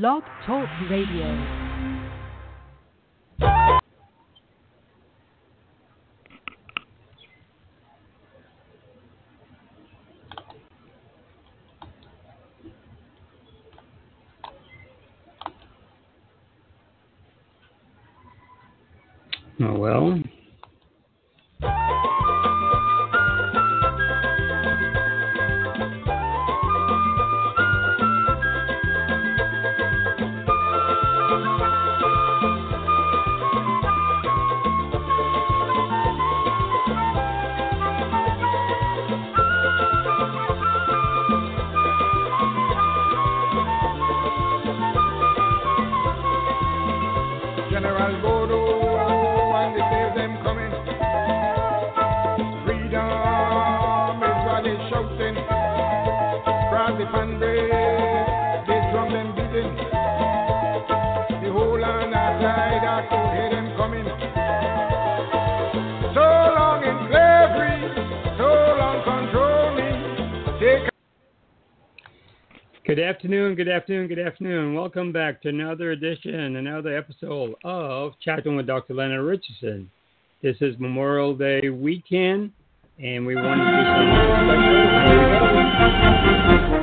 Blog Talk Radio. Good afternoon, good afternoon. Welcome back to another edition, another episode of Chatting with Dr. Leonard Richardson. This is Memorial Day weekend, and we want to do something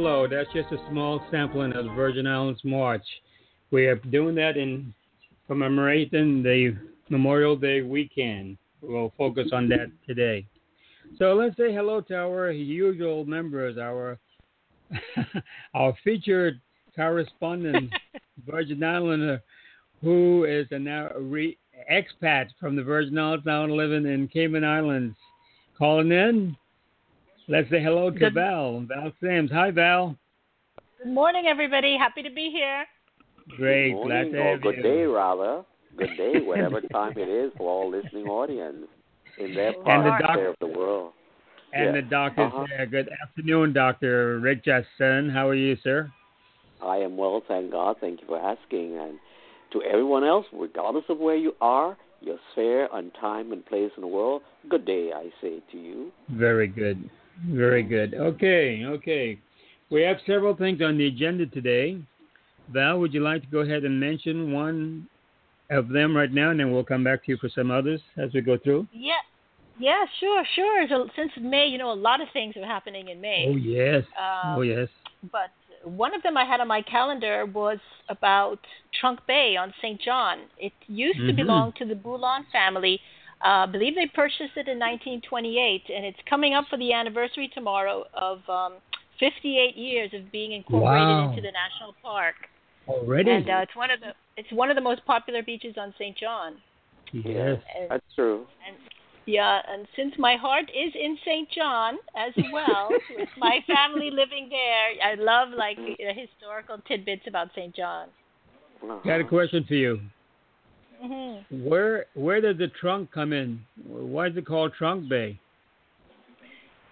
Hello. That's just a small sampling of Virgin Islands March. We are doing that in commemorating the Memorial Day weekend. We'll focus on that today. So let's say hello to our usual members, our our featured correspondent, Virgin Islander, who is a now a re- expat from the Virgin Islands, now living in Cayman Islands, calling in. Let's say hello to Good- Val. Val Sims. Hi, Val. Good morning, everybody. Happy to be here. Great. Good Glad morning, to or have good you. day, rather. Good day, whatever time it is for all listening audience in their And part the doc- there of the world. And Yeah. the doctor's Uh-huh. there. Good afternoon, Dr. Richardson. How are you, sir? I am well, thank God. Thank you for asking. And to everyone else, regardless of where you are, your sphere and time and place in the world, good day, I say to you. Very good. Very good. Okay, okay. We have several things on the agenda today. Val, would you like to go ahead and mention one of them right now, and then we'll come back to you for some others as we go through? Yeah. Yeah, sure, sure. So since May, you know, a lot of things are happening in May. Oh, yes. Um, oh, yes. But one of them I had on my calendar was about Trunk Bay on St. John. It used to Mhm. belong to the Boulon family. Uh, I believe they purchased it in 1928, and it's coming up for the anniversary tomorrow of um, 58 years of being incorporated Wow. into the national park. Already? And uh, it's one of the it's one of the most popular beaches on St. John. yes. And, That's true. and yeah, and since my heart is in St. John as well, with my family living there, I love like uh, historical tidbits about St. John. Got a question for you. Hmm Where where does the trunk come in? Why is it called Trunk Bay?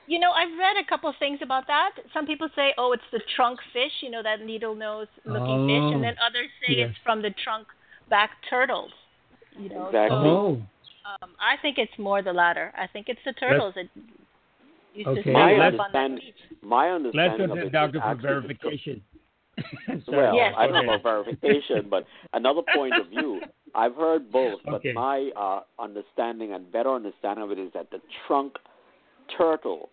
You know, I've read a couple of things about that. Some people say, oh, it's the trunk fish, you know, that needle nose looking fish, Oh, and then others say yes. it's from the trunk back turtles. You know, Exactly. so, Oh, um, I think it's more the latter. I think it's the turtles that used Okay, to My swim up on that understand- beach. My let's understanding go of to it the is doctor for actually the tr- verification. Sorry, Well, Yes. I don't know ahead. verification, but another point of view. I've heard both, but Okay. my uh, understanding and better understanding of it is that the trunk turtle,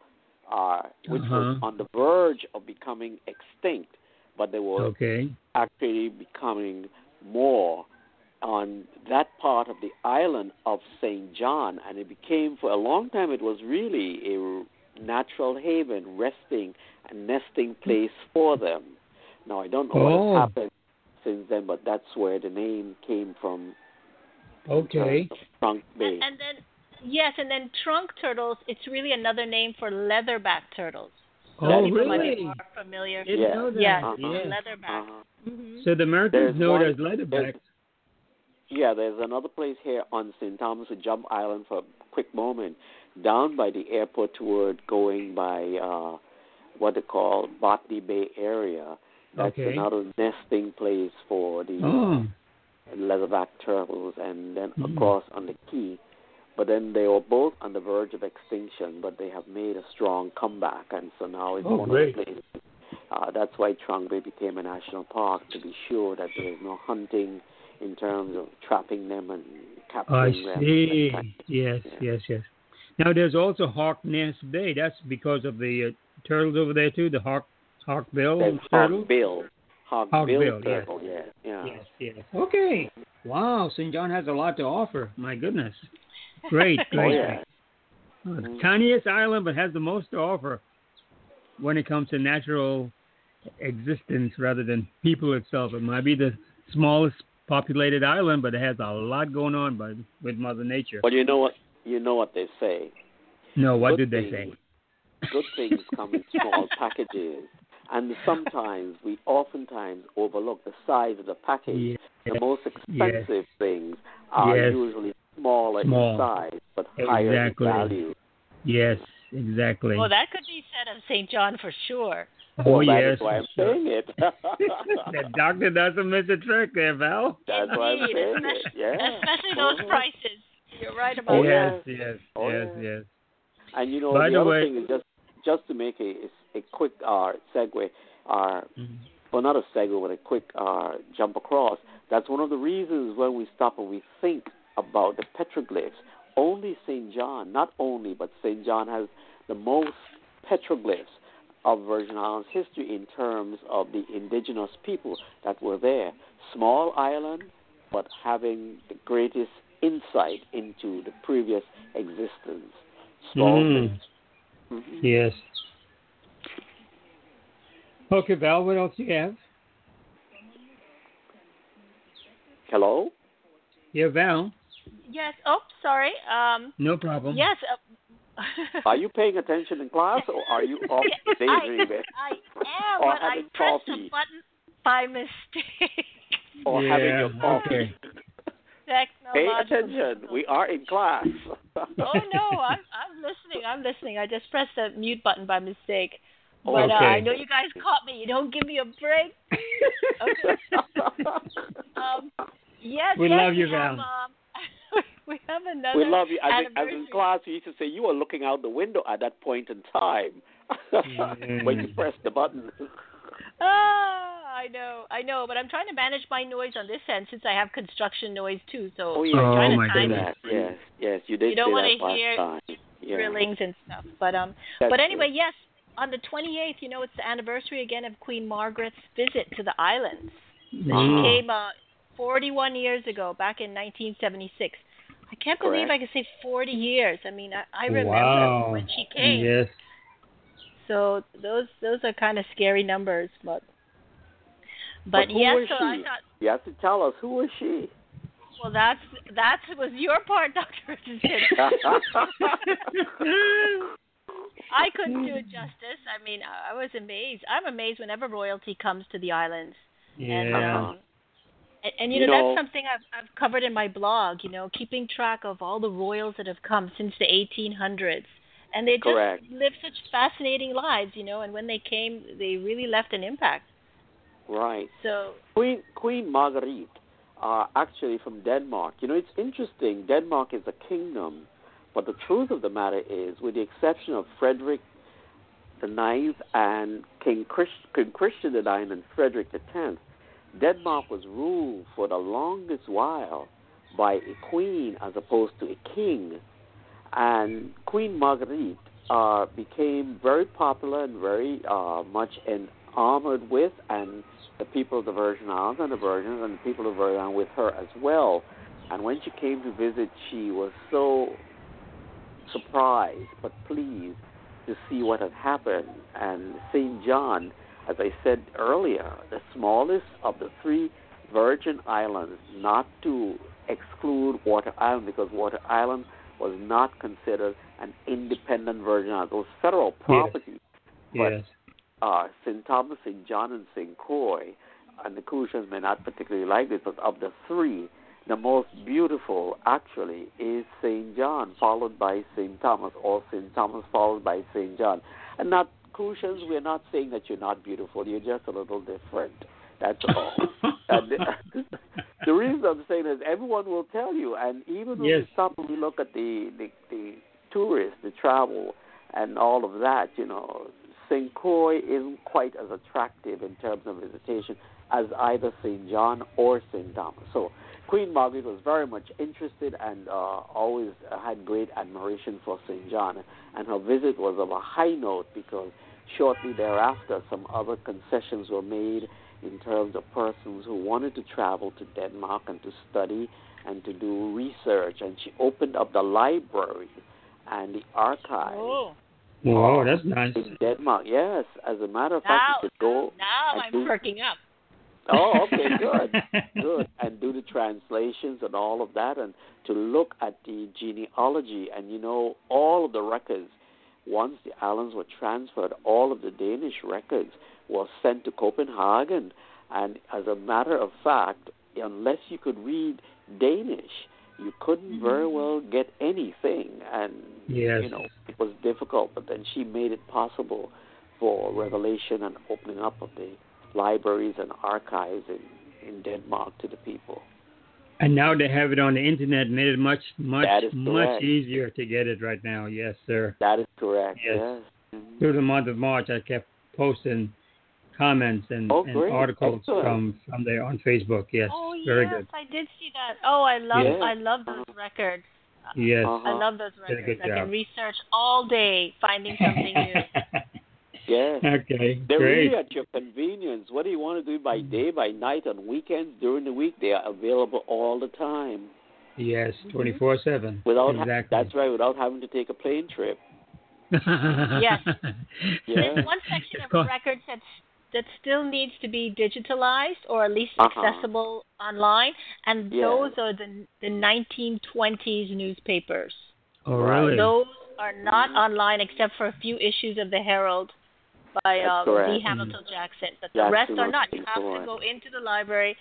uh, which was Uh-huh. on the verge of becoming extinct, but they were Okay. actually becoming more on that part of the island of St. John, and it became for a long time. It was really a natural haven, resting and nesting place for them. Now I don't know what Oh. has happened since then, but that's where the name came from. Okay. Trunk Bay. And, and then yes, and then trunk turtles. It's really another name for leatherback turtles. So Oh, people might be really? more familiar. Didn't Yeah. know that. Yes, Uh-huh. Yes. leatherback. Uh-huh. hmm So the Americans There's know one- it as leatherbacks. Yeah, there's another place here on St. Thomas with Jump Island for a quick moment, down by the airport toward going by uh, what they call Botany Bay area. That's Okay. another nesting place for the Oh. leatherback turtles, and then across on the key. But then they were both on the verge of extinction, but they have made a strong comeback, and so now it's Oh, one great. of the places. Uh, that's why Trunk Bay became a national park to be sure that there is no hunting in terms of trapping them and I capturing them. see. that Yes, Yeah. yes, yes. Now there's also Hawk Nest Bay. That's because of the uh, turtles over there too. The hawk, hawk bill There's turtle. Hawk Bill. Hawk, Hawk Bill, bill, turtle, yeah. yeah. Yes, yes. Okay. Wow, St. John has a lot to offer. My goodness. Great, Oh, great. yeah. Oh, the Mhm. tiniest island, but has the most to offer when it comes to natural existence rather than people itself. It might be the smallest populated island, but it has a lot going on by, with Mother Nature. Well, you know what? You know what they say. No, what Good did they things- say? Good things come in small packages, and sometimes we oftentimes overlook the size of the package. Yeah. The most Yes. expensive things are Yes. usually smaller Small. in size but higher in Exactly. value. Yes, exactly. Well, that could be said of St. John for sure. oh, well, yes. is why I'm sure. saying it. the doctor doesn't miss a trick there, Val. That's why I'm Indeed, saying it. especially, Yeah. especially those Mhm. prices. You're right about Oh, that. yes, Oh, yes, yes. And you know By the, the other way- thing is just just to make a a quick uh, segue, uh, Mhm. well not a segue but a quick uh, jump across. That's one of the reasons when we stop and we think about the petroglyphs. Only St. John, not only, but St. John has the most petroglyphs of Virgin Islands history in terms of the indigenous people that were there. Small island, but having the greatest insight into the previous existence. Small Mm. Mhm. Yes. Okay, Val, what else do you have? Hello? Yeah, Val. Yes. Oh, sorry. Um. No problem. Yes. Uh, Are you paying attention in class or are you off I, daydreaming I am, Or but I having pressed coffee. a button by mistake. or yeah, having your coffee? Okay. Pay attention. We are in class. oh no, I'm I'm listening. I'm listening. I just pressed the mute button by mistake. Oh, But uh. I know you guys caught me. You don't give me a break. Okay. Um, yes, We yes, love you, we have, Val. um, we have another. we love you. As in, as in class, we used to say you were looking out the window at that point in time when you Mm. pressed the button. Ah, I know, I know, but I'm trying to manage my noise on this end since I have construction noise too. So Oh, I'm trying Oh, to my time goodness. That, yes, yes, you did You don't wanna hear time. Yeah. drillings and stuff. But um, That's but anyway, it. yes, on the 28th, you know, it's the anniversary again of Queen Margaret's visit to the islands. She Mm. came uh, 41 years ago, back in 1976. I can't believe I Correct. could say 40 years. I mean, I, I remember wow. when she came. Yes. So those those are kind of scary numbers, but but, But yes, was so I thought, You have to tell us who was she. well, that's that was your part, Doctor Richardson. I couldn't do it justice. I mean, I was amazed. I'm amazed whenever royalty comes to the islands. And yeah. um, and, and you know, that's something I've I've covered in my blog. You know, keeping track of all the royals that have come since the 1800s, and they just Correct. lived such fascinating lives. You know, and when they came, they really left an impact. right. So Queen Queen Marguerite, uh, actually from Denmark. You know, it's interesting. Denmark is a kingdom, but the truth of the matter is, with the exception of Frederick the Ninth and King, Christ, King Christian the Ninth and Frederick the Tenth, Denmark was ruled for the longest while by a queen as opposed to a king. And Queen Marguerite uh, became very popular and very uh, much enamored with and the people of the Virgin Islands and the Virgins and the people of Virgin Islands with her as well. And when she came to visit, she was so surprised but pleased to see what had happened. And St. John, as I said earlier, the smallest of the three Virgin Islands, not to exclude Water Island because Water Island was not considered an independent Virgin Island. It was federal property. But Yes. uh, St. Thomas, St. John, and St. Croix, and the Crucians may not particularly like this, but of the three, the most beautiful actually is St. John, followed by St. Thomas, or St. Thomas followed by St. John. And not Crucians, we're not saying that you're not beautiful, you're just a little different. That's all. and the, the reason I'm saying is everyone will tell you, and even when Yes. we stop and we look at the, the, the tourists, the travel, and all of that, you know, St. Croix isn't quite as attractive in terms of visitation as either St. John or St. Thomas. So Queen Margaret was very much interested and uh, always had great admiration for St. John, and her visit was of a high note because shortly thereafter some other concessions were made in terms of persons who wanted to travel to Denmark and to study and to do research, and she opened up the library and the archive Oh, Whoa, that's nice. in Denmark. Yes, as a matter of fact, now, you could go. now I'm do- perking up. Oh, okay, good, good, and do the translations and all of that, and to look at the genealogy and you know all of the records. Once the islands were transferred, all of the Danish records were sent to Copenhagen, and as a matter of fact, unless you could read Danish, you couldn't mm-hmm. very well get anything, and Yes. you know it was difficult. But then she made it possible for revelation and opening up of the libraries and archives in, in Denmark to the people. And now they have it on the internet, made it much, much, much easier to get it right now. Yes, sir. That is correct. Yes. Yes. Mhm. Through the month of March, I kept posting comments and, Oh, and articles Excellent. from from there on Facebook. Yes, Oh yes, very good. I did see that. Oh, I love Yeah. I love those records. Yes. Uh-huh. I love those Did a records. good I job. can research all day finding something new. Yes. okay, They're great. really at your convenience. What do you want to do by day, by night, on weekends, during the week, they are available all the time. Yes, twenty four seven. Without ha- that's right, without having to take a plane trip. Yes. Yeah. There's one section of called- records that that still needs to be digitalized or at least Uh-huh. accessible online, and Yeah. those are the the 1920s newspapers. oh, really? Those are not online except for a few issues of the Herald by That's uh, correct. D. Hamilton Jackson, but the Jackson rest are not. You have to go into the library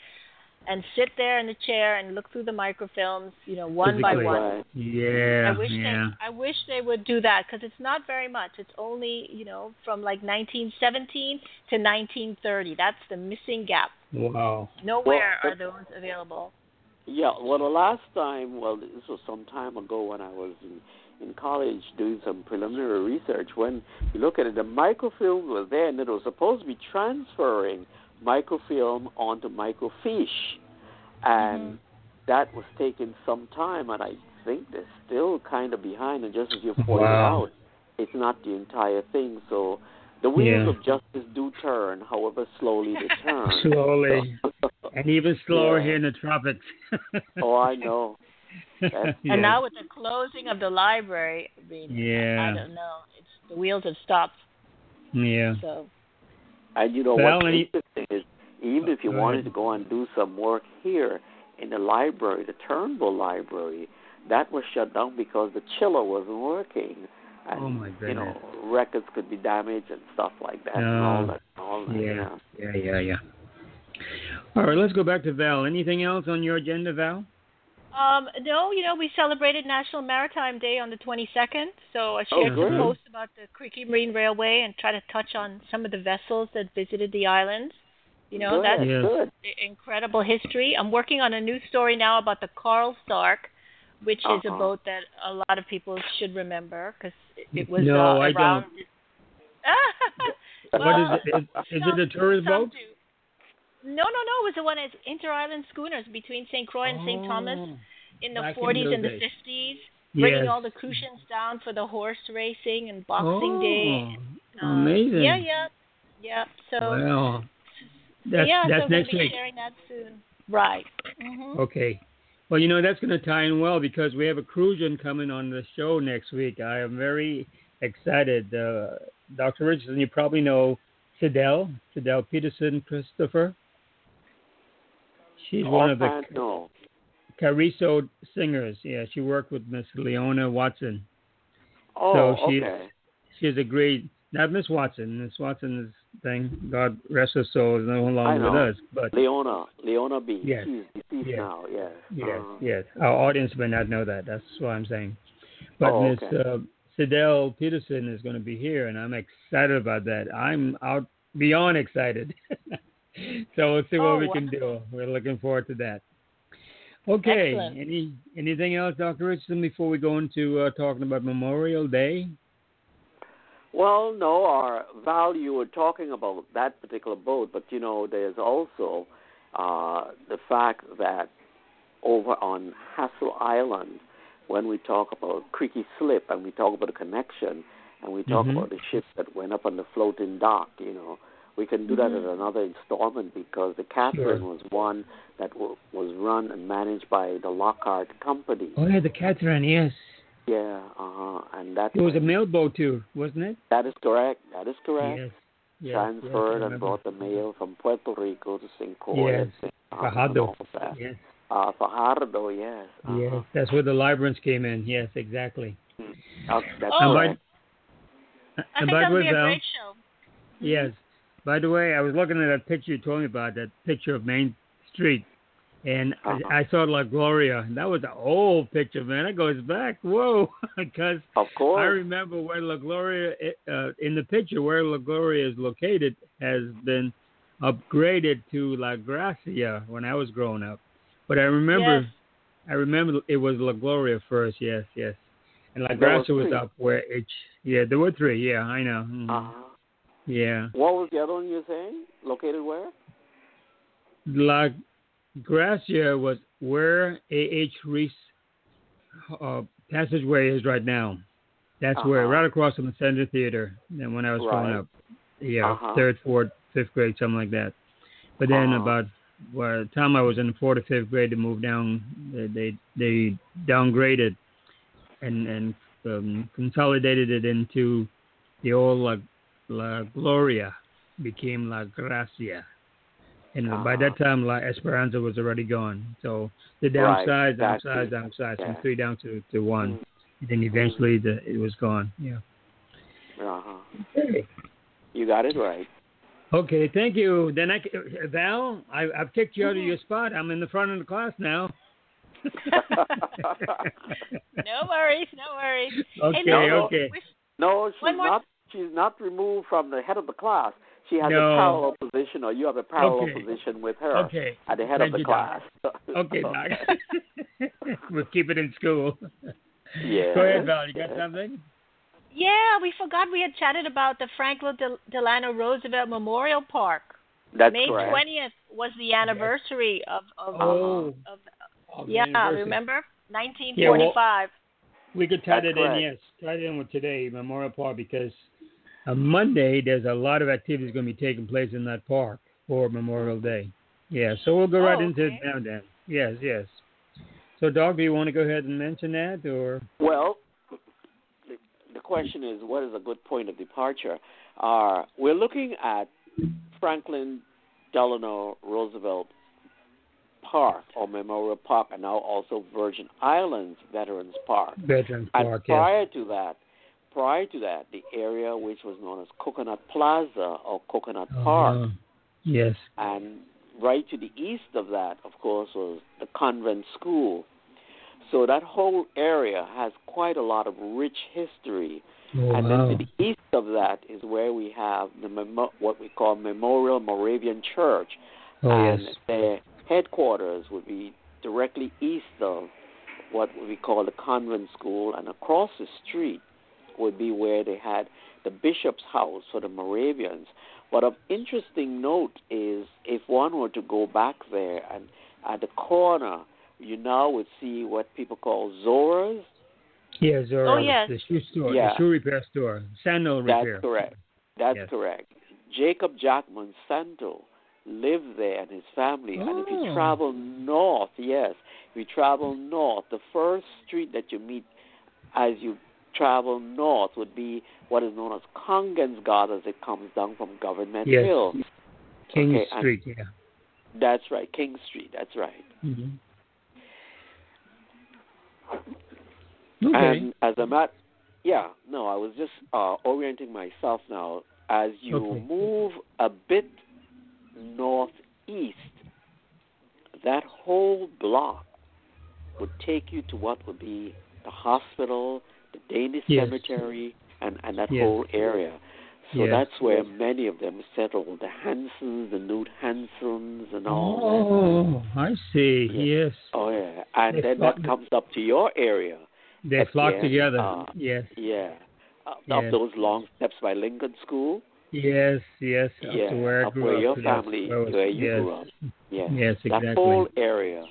and sit there in the chair and look through the microfilms, you know, one by one. Right. Yeah, I wish yeah. they I wish they would do that because it's not very much. It's only you know from like 1917 to 1930. That's the missing gap. Wow. Nowhere Well, are those available. Yeah, well, the last time, well, this was some time ago when I was in, in college doing some preliminary research. When you look at it, the microfilm was there, and it was supposed to be transferring microfilm onto microfiche, and Mhm. that was taking some time, and I think they're still kind of behind. And just as you pointed Wow. out, it's not the entire thing. So the wheels Yeah. of justice do turn, however slowly they turn. Slowly. And even slower Yeah. here in the tropics. Oh, I know. That's- Yes. And now with the closing of the library, I mean, Yeah. I don't know. It's the wheels have stopped. Yeah. So And you know Well, what's and interesting is even if you Go wanted to go and do some work here in the library, the Turnbull Library, that was shut down because the chiller wasn't working. And, Oh, my goodness. You know, records could be damaged and stuff like that and all No. that. All that Yeah. Yeah, yeah, yeah. All right, let's go back to Val. Anything else on your agenda, Val? Um, no, you know, we celebrated National Maritime Day on the 22nd, so I Oh, shared some great. posts about the Creque Marine Railway and try to touch on some of the vessels that visited the islands. You know, good, that's Yes. good. incredible history. I'm working on a new story now about the Carl Stark, which is a Uh-huh. boat that a lot of people should remember because it, it was No, uh, I around. What Well, is it? Is, is some- it a tourist boat? do. No, no, no. It was the one as inter-island schooners between St. Croix and St. Thomas Oh, in the back in 40s those and the 50s, bringing yes. all the Crucians down for the horse racing and Boxing Day. Oh, Um, amazing. Yeah, yeah, yeah. So Well, That's yeah, that's so we'll next be week. sharing that soon. Right. hmm Okay. Well, you know that's going to tie in well because we have a Crucian coming on the show next week. I am very excited. Uh, Dr. Richardson, you probably know Sidel, Sidel Peterson Christopher. She's one of the no. Cariso singers. Yeah, she worked with Miss Leona Watson. Oh, so she's okay. she's a great not Miss Watson. Miss Watson is thing God rest her soul is no longer with us. But Leona, Leona B. Yes. She's deceased Yes. now. Yes. yes, Uh-huh. yes. Our audience may not know that. That's what I'm saying. But Oh, Miss okay. uh, Sidel Peterson is going to be here, and I'm excited about that. I'm out beyond excited. so we'll see what Oh, we can do. We're looking forward to that. Okay. Excellent. Any anything else, Dr. Richardson, before we go into uh, talking about Memorial Day? Well, no, our Val, you were talking about that particular boat, but you know, there's also uh, the fact that over on Hassel Island, when we talk about Creque Slip and we talk about the connection and we talk Mhm. about the ships that went up on the floating dock, you know, we can do that Mhm. at another installment because the Catherine Sure. was one that w- was run and managed by the Lockhart Company. Oh yeah, the Catherine. Yes, Yeah, uh huh, and that it was a mail boat too, wasn't it? that is correct. That is correct. Yes. Yes, transferred yes, and brought the mail from Puerto Rico to St. Croix. Yes. and St. Thomas and Fajardo. all of that. Yes. Uh, Fajardo, yes. Uh-huh. Yes, that's where the Librans came in. Yes, exactly. Uh, that's Oh. And by. I and think that'll be a great show. yes. By the way, I was looking at that picture you told me about, that picture of Main Street, and Uh-huh. I, I saw La Gloria. That was an old picture, man. It goes back, whoa, because Of course. I remember where La Gloria, uh, in the picture where La Gloria is located, has been upgraded to La Gracia when I was growing up. But I remember, Yes. I remember it was La Gloria first. Yes, yes, and La Gracia was up where H. Yeah, there were three. Yeah, I know. Mhm. Uh-huh. Yeah, What was the other one you were saying? Located where? La Gracia was where A. H. Riise uh, passageway is right now. That's where, Uh-huh. right across from the Center Theater. And when I was growing up, yeah, Uh-huh. third, fourth, fifth grade, something like that. But then Uh-huh. about well, the time I was in fourth or fifth grade, to move down, they they, they downgraded and and um, consolidated it into the old La, La Gloria, became La Gracia. And by that Uh-huh. time, La Esperanza was already gone. So they Right, downsized, exactly. downsized, downsized from three down to, to one. Mm. And then eventually the, it was gone. Yeah. Uh-huh. Okay. You got it right. Okay, thank you. Then I, c- Val, I, I've kicked you out Mm-hmm. of your spot. I'm in the front of the class now. No worries, no worries. Okay, hey, listen, okay. no, she's One more- not. She's not removed from the head of the class. She has No. a parallel position, or you have a parallel Okay. position with her Okay. at the head Thank of the you, class. Doc. Okay, Doc. we'll keep it in school. Yeah. Go ahead, Val. You got something? Yeah, we forgot we had chatted about the Franklin Del- Delano Roosevelt Memorial Park. That's May correct. twentieth was the anniversary of of, Oh. of Of the yeah, anniversary. remember nineteen forty-five. Yeah, well- We could tie That's that in, yes. Tie it in with today, Memorial Park, because on Monday there's a lot of activities going to be taking place in that park for Memorial Day. Yeah, so we'll go right Oh, into okay. it now then. Yes, yes. So, Doc, do you want to go ahead and mention that, or Well, the, the question is, what is a good point of departure? Uh, we're looking at Franklin Delano Roosevelt Park or Memorial Park, and now also Virgin Islands Veterans Park. Veterans And Park? Yes. prior to that, prior to that, the area which was known as Coconut Plaza or Coconut Park, Uh, yes. and right to the east of that, of course, was the convent school. So that whole area has quite a lot of rich history. Oh, and wow. then to the east of that is where we have the memo- what we call Memorial Moravian Church. oh, and yes. their headquarters would be directly east of what we call the convent school, and across the street would be where they had the bishop's house for the Moravians. But of interesting note is if one were to go back there and at the corner, you now would see what people call Zora's. Yes, or Oh, yes. the shoe store, Yeah. the shoe repair store, sandal repair. That's correct. That's Yes. correct. Jacob Jackman Santo lived there and his family. And if you Oh. travel north, yes, if you travel north, the first street that you meet as you travel north would be what is known as Kongensgade as it comes down from Government Yes. Hill. King Okay, Street. Yeah. That's right, King Street. That's right. hmm Okay. And as a mat, yeah, no, I was just uh, orienting myself now. As you Okay. move a bit northeast, that whole block would take you to what would be the hospital, the Danish Yes. cemetery, and, and that Yes. whole area. So Yes. that's where many of them settled. The Hansons, the Newt Hansons, and all that. Oh, I see. Yes. Oh yeah, and They then thought that that- comes up to your area. They flock Again, together. uh, yes. Yeah, up, Yes. up those long steps by Lincoln School. Yes. Yes. Up yeah, to where I up where your yes. family, Where was- where you yes. grew up. Yeah, Yes, exactly. that whole area.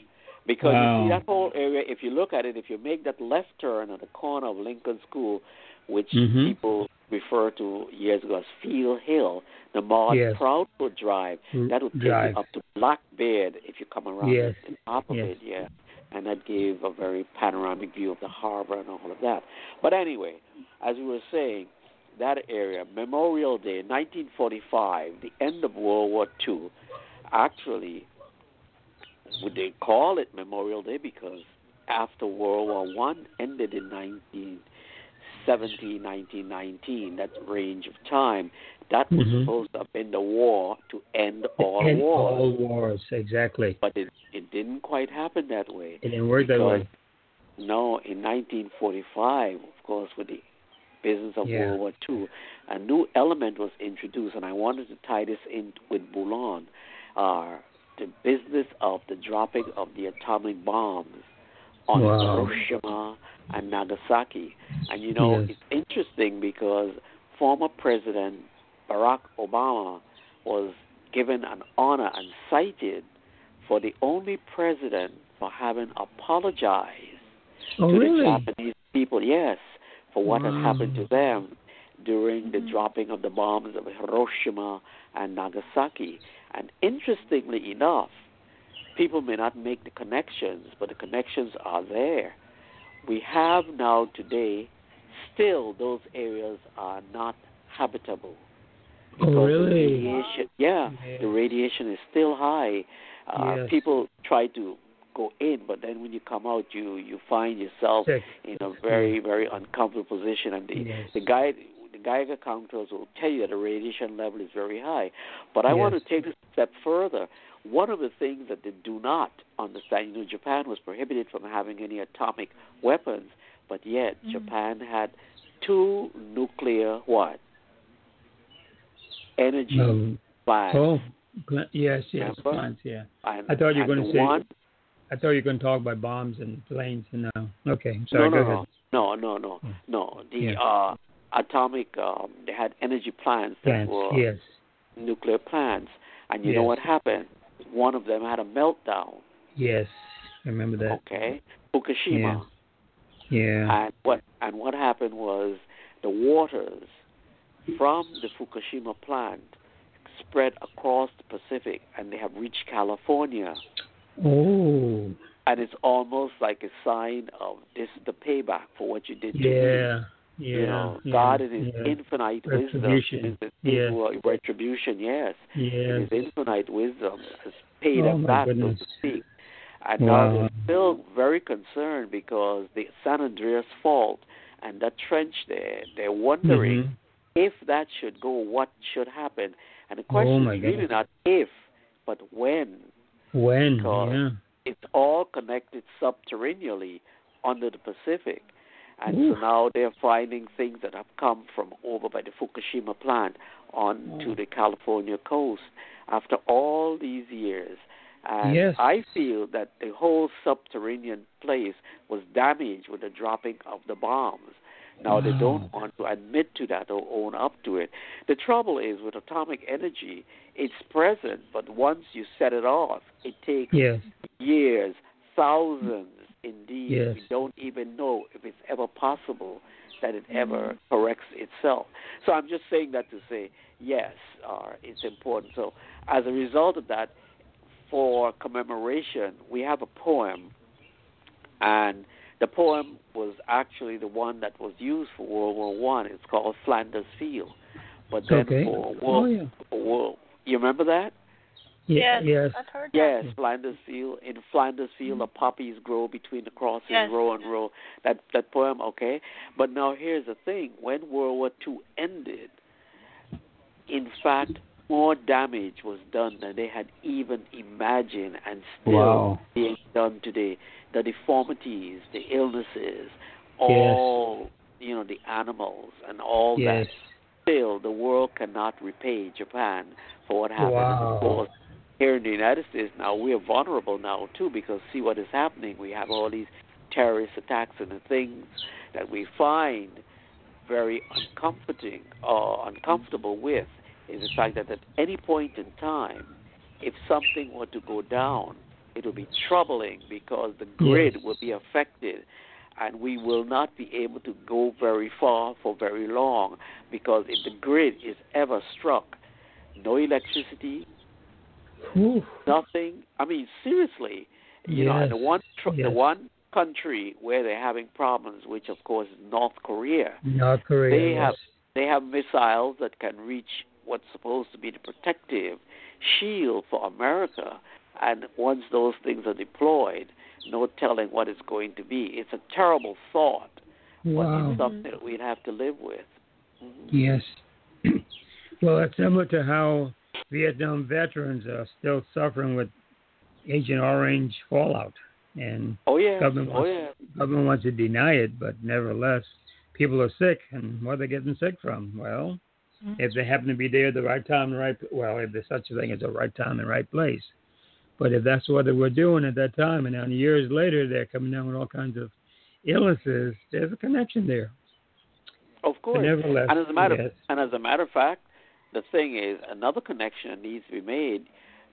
Because you see that whole area, if you look at it, if you make that left turn at the corner of Lincoln School, which Mhm. people refer to years ago as Field Hill, the Maud Yes. Proudfoot Drive, that would take drive. you up to Blackbeard if you come around Yes. the top of Yes. it, yeah. And that gave a very panoramic view of the harbor and all of that. But anyway, as we were saying, that area, Memorial Day, 1945, the end of World War II, actually, would they call it Memorial Day because after World War One ended in 1917, 1919, that range of time, that was Mhm. supposed to have been the war to end all End wars. all wars. Exactly. But it, it didn't quite happen that way. It didn't work that way. No, in 1945, of course, with the business of Yeah. World War II, a new element was introduced, and I wanted to tie this in with Boulogne, uh, the business of the dropping of the atomic bombs on Wow. Hiroshima and Nagasaki. And you know, Yes. it's interesting because former President Barack Obama was given an honor and cited for the only president for having apologized Oh, to really? the Japanese people, yes, for what had happened to them during the mm-hmm. dropping of the bombs of Hiroshima and Nagasaki. And interestingly enough, people may not make the connections, but the connections are there. We have now today, still those areas are not habitable. Oh, Because the really? radiation, yeah, Yeah. the radiation is still high. Uh, Yes. People try to go in, but then when you come out, you you find yourself in a very very uncomfortable position, and the Yes. the guy the Geiger counters will tell you that the radiation level is very high. But I want to take this a step further. One of the things that they do not understand, you know, Japan was prohibited from having any atomic weapons, but yet Mhm. Japan had two nuclear what energy Um, plants. oh, yes, yes, Remember? plants, yeah. And, I thought you were going to say. one, I thought you were going to talk about bombs and planes. And no, okay, sorry. no, go no, ahead. no, no, no, no. The Yeah. uh, atomic, um, they had energy plants that Plants, were yes, nuclear plants, and you know what happened? One of them had a meltdown. yes. I remember that. Okay, Fukushima. Yeah. yeah. And what and what happened was the waters from the Fukushima plant spread across the Pacific, and they have reached California. Oh, And it's almost like a sign of this is the payback for what you did to me. yeah, yeah. you know, yeah, God in His yeah. infinite wisdom, Retribution. is who retribution, yes, in His infinite wisdom has paid Oh, back, so to speak. And Wow. now they're still very concerned because the San Andreas Fault and that trench there, they're wondering Mhm. if that should go, what should happen. And the Oh, question my is really not if, but when. When? Because Yeah. It's all connected subterraneally under the Pacific. And Oof. so now they're finding things that have come from over by the Fukushima plant onto mm. Oh. the California coast after all these years. And Yes. I feel that the whole subterranean place was damaged with the dropping of the bombs. Now they don't want to admit to that or own up to it. The trouble is with atomic energy, it's present, but once you set it off, it takes Yes. years, thousands indeed. Yes. We don't even know if it's ever possible that it ever corrects itself. So I'm just saying that to say yes, uh, it's important. So as a result of that, for commemoration, we have a poem, and the poem was actually the one that was used for World War One. It's called Flanders Field. But then Okay. for World, Oh, yeah. for World, you remember that? Yeah, yes, yes. I've heard Yes, Flanders Field. In Flanders Field, mm-hmm. the poppies grow between the crosses, Yes. row and row. That that poem, okay. But now here's the thing: when World War II ended, in fact, more damage was done than they had even imagined, and still Wow. being done today. The deformities, the illnesses, all you know, the animals, and all Yes. that. Still, the world cannot repay Japan for what happened. And Wow. of course, here in the United States now we are vulnerable now too because see what is happening. We have all these terrorist attacks and the things that we find very uncomforting or uncomfortable with is the fact that at any point in time, if something were to go down, it will be troubling because the grid will be affected and we will not be able to go very far for very long because if the grid is ever struck, no electricity, Whew. nothing. I mean, seriously, you know, and the one tr- yes. the one country where they're having problems, which of course is North Korea, North Korea. they yes. have they have missiles that can reach what's supposed to be the protective shield for America, and once those things are deployed, no telling what it's going to be. It's a terrible thought, but Wow. it's something that we'd have to live with. Mhm. Yes. well, it's similar to how Vietnam veterans are still suffering with Agent Orange fallout, and Oh yeah, Government oh wants- yeah. government wants to deny it, but nevertheless, people are sick, and what are they getting sick from? Well, Mhm. if they happen to be there at the right time, the right well, if there's such a thing as the right time, the right place. But if that's what they were doing at that time, and then years later they're coming down with all kinds of illnesses, there's a connection there. Of But course. nevertheless, And as a matter yes. and as a matter of fact, the thing is another connection that needs to be made.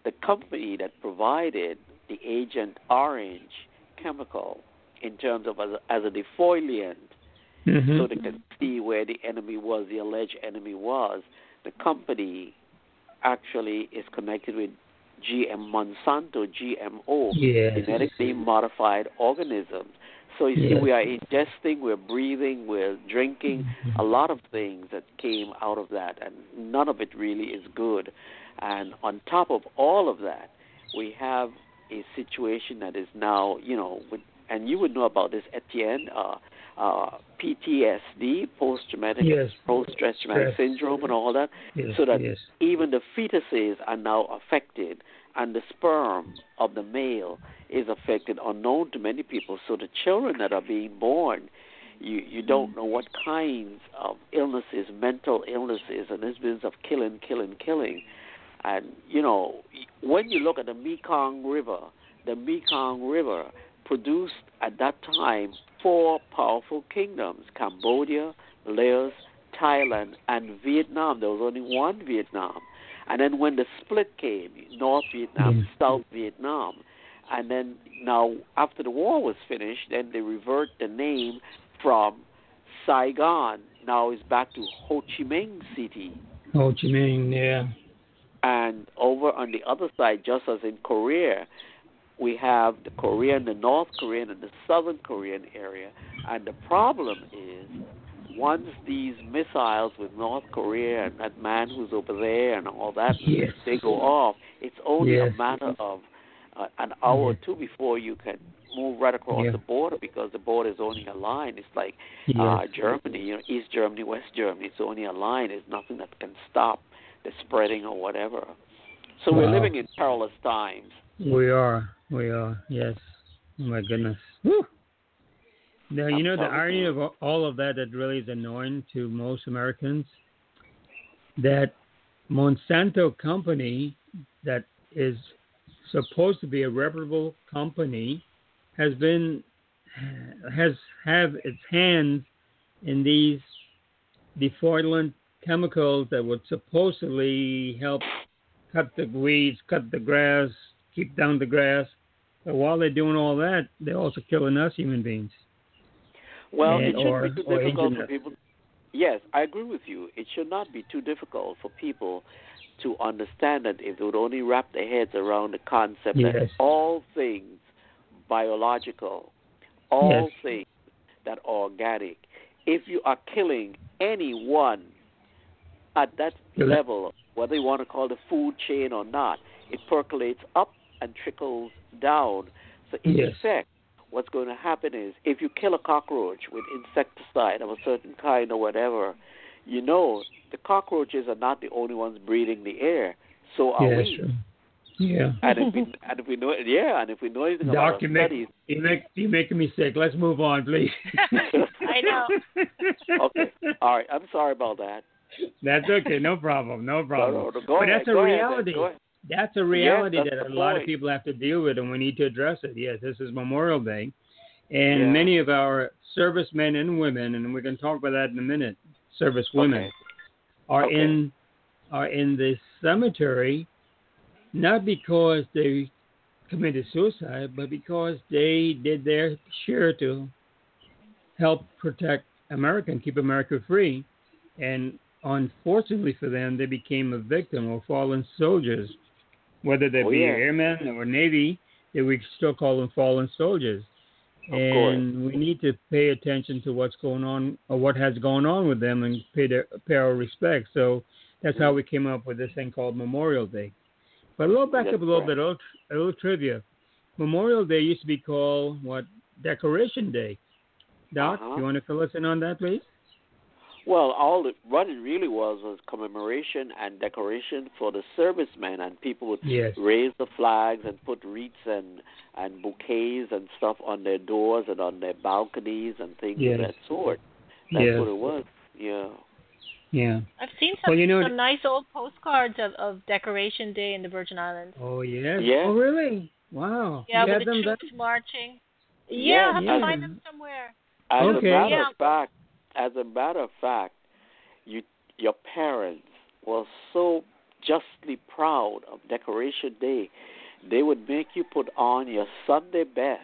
The company that provided the Agent Orange chemical in terms of as a, as a defoliant, Mhm. so they could see where the enemy was, the alleged enemy was. The company actually is connected with GM Monsanto, GMO, Yes. genetically modified organisms. So you see, we are ingesting, we're breathing, we're drinking a lot of things that came out of that, and none of it really is good. And on top of all of that, we have a situation that is now, you know, with, and you would know about this, Etienne, uh, uh, PTSD, post-traumatic, Yes. post-stress traumatic syndrome, and all that Yes, so that yes. even the fetuses are now affected and the sperm of the male is affected unknown to many people. So the children that are being born you you don't know what kinds of illnesses mental illnesses and this business of killing killing killing. And you know when you look at the Mekong River the Mekong River produced at that time four powerful kingdoms Cambodia Laos Thailand and Vietnam. There was only one Vietnam and then when the split came, North Vietnam, Mm. South Vietnam, and then now after the war was finished, then they revert the name from Saigon. Now it's back to Ho Chi Minh City. Ho Chi Minh, yeah. And over on the other side, just as in Korea, we have the Korean, the North Korean, and the Southern Korean area. And the problem is, once these missiles with North Korea and that man who's over there and all that, Yes. they go off, it's only Yes. a matter of uh, an hour or two before you can move right across Yeah. the border because the border is only a line. It's like Yes. uh, Germany, you know, East Germany, West Germany. It's only a line. There's nothing that can stop the spreading or whatever. So we're living in perilous times. We are. We are. Yes. Oh my goodness. Whew. Now you know the irony of all of that that really is annoying to most Americans that Monsanto company that is supposed to be a reputable company has been has have its hands in these defoliant chemicals that would supposedly help cut the weeds, cut the grass, keep down the grass. But while they're doing all that, they're also killing us human beings. Well, it shouldn't or, be too difficult for people. Yes, I agree with you. It should not be too difficult for people to understand that if they would only wrap their heads around the concept that all things biological, all Yes. things that are organic, if you are killing anyone at that Yeah. level, whether you want to call it the food chain or not, it percolates up and trickles down. So in Yes. effect, what's going to happen is if you kill a cockroach with insecticide of a certain kind or whatever, you know the cockroaches are not the only ones breathing the air. So are yeah, we. sure. Yeah. And if we and if we know yeah, and if we know anything Doc, about you make, studies, you make you making me sick. Let's move on, please. I know. okay, all right, I'm sorry about that. That's okay. No problem. No problem. No, no, no, go but ahead, that's a go ahead, reality. Go ahead. That's a reality that's that a lot of people have to deal with, and we need to address it. Yes, this is Memorial Day, and Yeah. many of our servicemen and women, and we're going to talk about that in a minute. Service women Okay. are Okay. in are in the cemetery not because they committed suicide, but because they did their share to help protect America and keep America free. And unfortunately for them, they became a victim or fallen soldiers, whether they Oh, be yeah. airmen or Navy. They we still call them fallen soldiers. Of course. and we need to pay attention to what's going on or what has gone on with them and pay their pay our respects. So that's how we came up with this thing called Memorial Day. But a little back That's up a little bit, a little, a little trivia. Memorial Day used to be called what? Decoration Day. Doc, Uh-huh. you want to fill us in on that, please? Well, all it, what it really was was commemoration and decoration for the servicemen, and people would Yes. raise the flags and put wreaths and and bouquets and stuff on their doors and on their balconies and things Yes. of that sort. That's Yes. what it was. Yeah. Yeah. I've seen some, Well, you know- some nice old postcards of, of Decoration Day in the Virgin Islands. Oh yes. Yeah. Oh really? Wow. Yeah, You with had the them troops back- marching. Yeah, Yeah, I have yeah. to find them somewhere. As Okay. a matter Yeah. of fact, as a matter of fact, you your parents were so justly proud of Decoration Day. They would make you put on your Sunday best.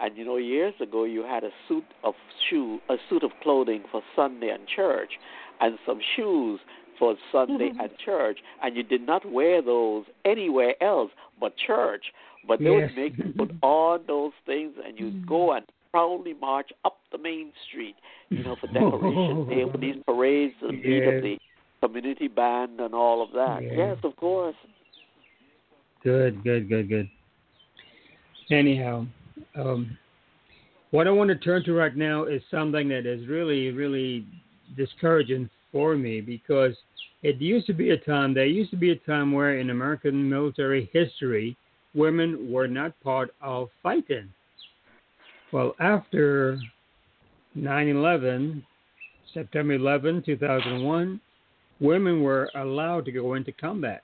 And you know, years ago, you had a suit of shoe, a suit of clothing for Sunday and church, and some shoes for Sunday and church, and you did not wear those anywhere else but church. But they Yes. would make you put on those things, and you'd go and proudly march up the main street, you know, for Decoration Day with these parades and beat Yes. of the community band and all of that. Yeah. Yes, of course. Good, good, good, good. Anyhow, um, what I want to turn to right now is something that is really, really discouraging for me because it used to be a time, there used to be a time where in American military history, women were not part of fighting. Well, after 9 11, September 11, 2001, women were allowed to go into combat.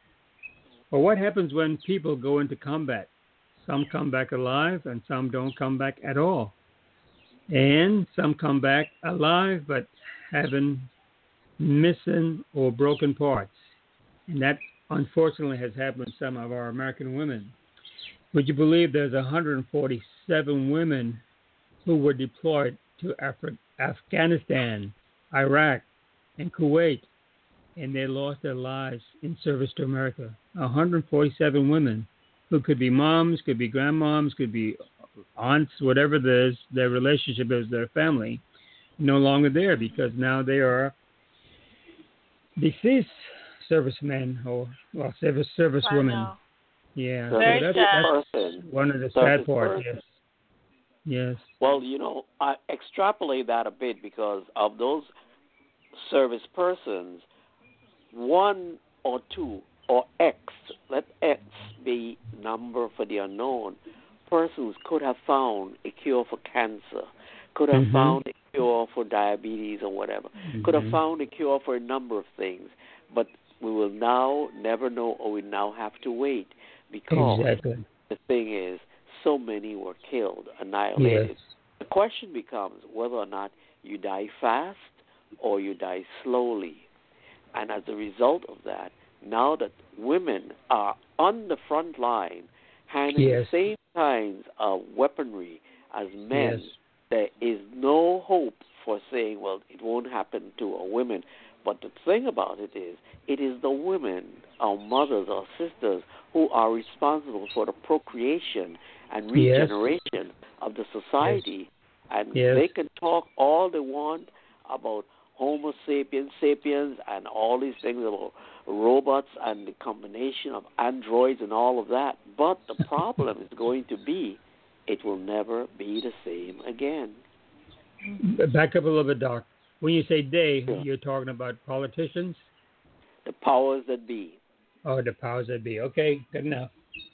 But what happens when people go into combat? Some come back alive and some don't come back at all. And some come back alive but having missing or broken parts. And that unfortunately has happened to some of our American women. Would you believe there's 147 women who were deployed to Afri- Afghanistan, Iraq, and Kuwait, and they lost their lives in service to America? 147 women who could be moms, could be grandmoms, could be aunts, whatever it is, their relationship is, their family, no longer there because now they are deceased servicemen or well service service I women. know. Yeah, so that's, that's one of the sad parts. Yes, yes, Well, you know, I extrapolate that a bit because of those service persons, one or two or X, let X be number for the unknown, persons could have found a cure for cancer, could have Mhm. found a cure for diabetes or whatever, could have Mhm. found a cure for a number of things, but we will now never know or we now have to wait because exactly. the thing is, so many were killed, annihilated. Yes, The question becomes whether or not you die fast or you die slowly. And as a result of that, now that women are on the front line handling Yes. the same kinds of weaponry as men, Yes. there is no hope for saying, well, it won't happen to a woman. But the thing about it is, it is the women, our mothers, our sisters, who are responsible for the procreation and Yes. regeneration of the society. And Yes. they can talk all they want about Homo sapiens, sapiens, and all these things about robots and the combination of androids and all of that. But the problem is going to be it will never be the same again. Back up a little bit, Doc. When you say they, Yeah. you're talking about politicians The powers that be. Oh, the powers that be. Okay, good enough.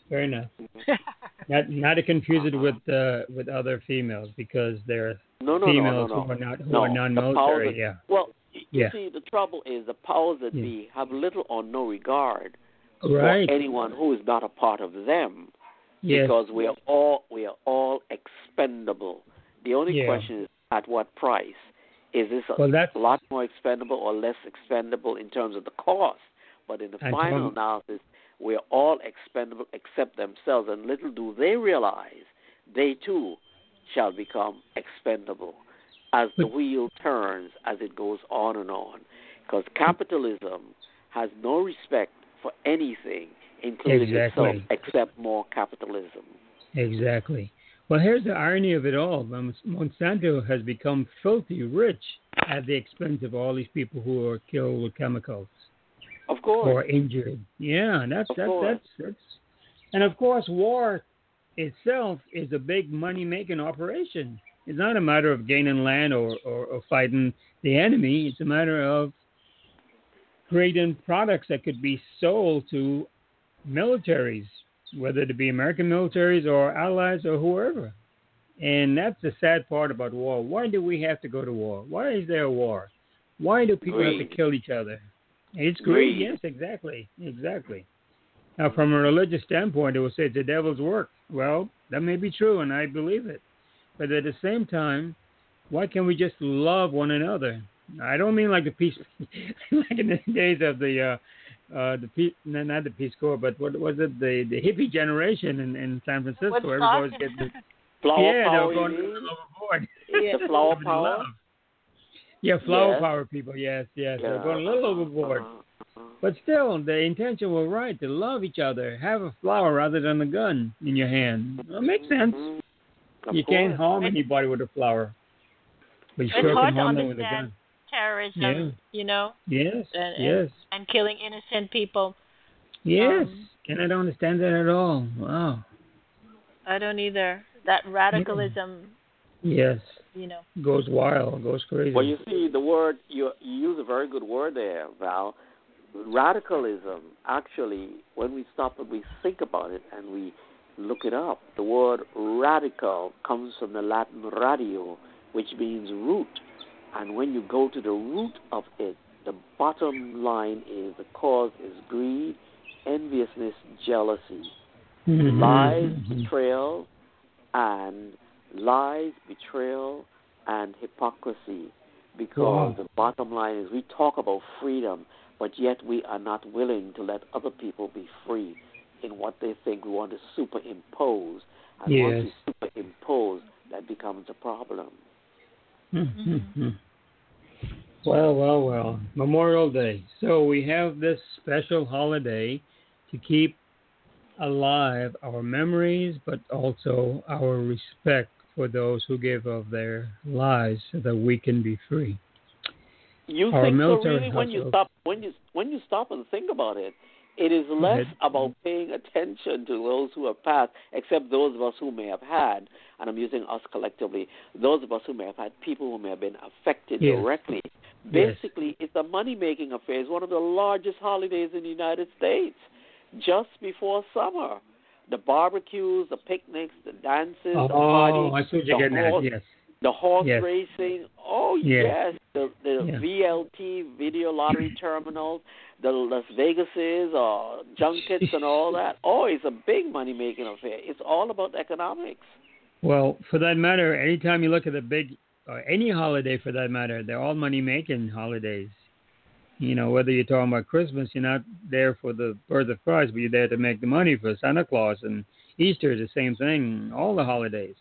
Fair enough. Not not to confuse it with uh, with other females because they're No, no, females no, who are not who are non-military. that- yeah. Well, you Yeah. see, the trouble is the powers that Yeah. be have little or no regard Right. for anyone who is not a part of them. Yes. because we are all we are all expendable. The only Yeah. question is at what price? Is this a Well, lot more expendable or less expendable in terms of the cost? But in the And final analysis, we are all expendable except themselves, and little do they realize they too shall become expendable as the wheel turns as it goes on and on. Because capitalism has no respect for anything, including Exactly. itself, except more capitalism. Exactly. Well, here's the irony of it all. Um, Monsanto has become filthy rich at the expense of all these people who are killed with chemicals Of course. or injured. Yeah, and that's Of that's that's that's, and of course, war itself is a big money-making operation. It's not a matter of gaining land or, or, or fighting the enemy. It's a matter of creating products that could be sold to militaries, whether it be American militaries or allies or whoever. And that's the sad part about war. Why do we have to go to war? Why is there a war? Why do people have to kill each other? It's greed. Yes, exactly, exactly. Now, from a religious standpoint, it will say it's the devil's work. Well, that may be true, and I believe it. But at the same time, why can't we just love one another? I don't mean like the peace, like in the days of the, uh, uh, the peace, no, not the Peace Corps, but what was it, the the hippie generation in, in San Francisco? Everybody was getting, Flower yeah, they power, were going you a overboard. Yeah. The flower power? love. Yeah, flower Yes. power people. Yes, yes, Yeah. they're going a little overboard. Uh-huh. But still, the intention was right to love each other. Have a flower rather than a gun in your hand. Well, makes sense. Mhm. Of you can't harm anybody with a flower, but you It's sure hard can harm them with a gun. Terrorism, Yeah. you know, Yes, And- and- yes, and killing innocent people. yes. Um, and I don't understand that at all. Wow. I don't either. That radicalism, Yes, you know. goes wild, goes crazy. Well, you see, the word you you use a very good word there, Val. Radicalism. Actually, when we stop and we think about it and we look it up, the word radical comes from the Latin radio, which means root. And when you go to the root of it, the bottom line is the cause is greed, enviousness, jealousy. Mhm, lies, mhm. betrayal, and lies, betrayal, and hypocrisy. Because the bottom line is we talk about freedom, but yet we are not willing to let other people be free in what they think we want to superimpose. And Yes. once we superimpose, that becomes a problem. Mhm. Well, well, well. Memorial Day. So we have this special holiday to keep alive our memories, but also our respect for those who give of their lives so that we can be free. You Our think so really when you stop when you when you stop and think about it, it is less about paying attention to those who have passed, except those of us who may have had, and I'm using us collectively, those of us who may have had people who may have been affected Yes. directly. Yes. Basically, it's a money making affair. It's one of the largest holidays in the United States, just before summer. The barbecues, the picnics, the dances, the Oh, parties, I see what you're the getting at. horse- Yes. the horse Yes. racing. Oh Yes. yes, the the Yeah. VLT video lottery terminals, the Las Vegases, uh, junkets, and all that. Oh, it's a big money making affair. It's all about economics. Well, for that matter, anytime you look at the big, or any holiday for that matter, they're all money making holidays. You know, whether you're talking about Christmas, you're not there for the birth of Christ, but you're there to make the money for Santa Claus and Easter is the same thing. All the holidays,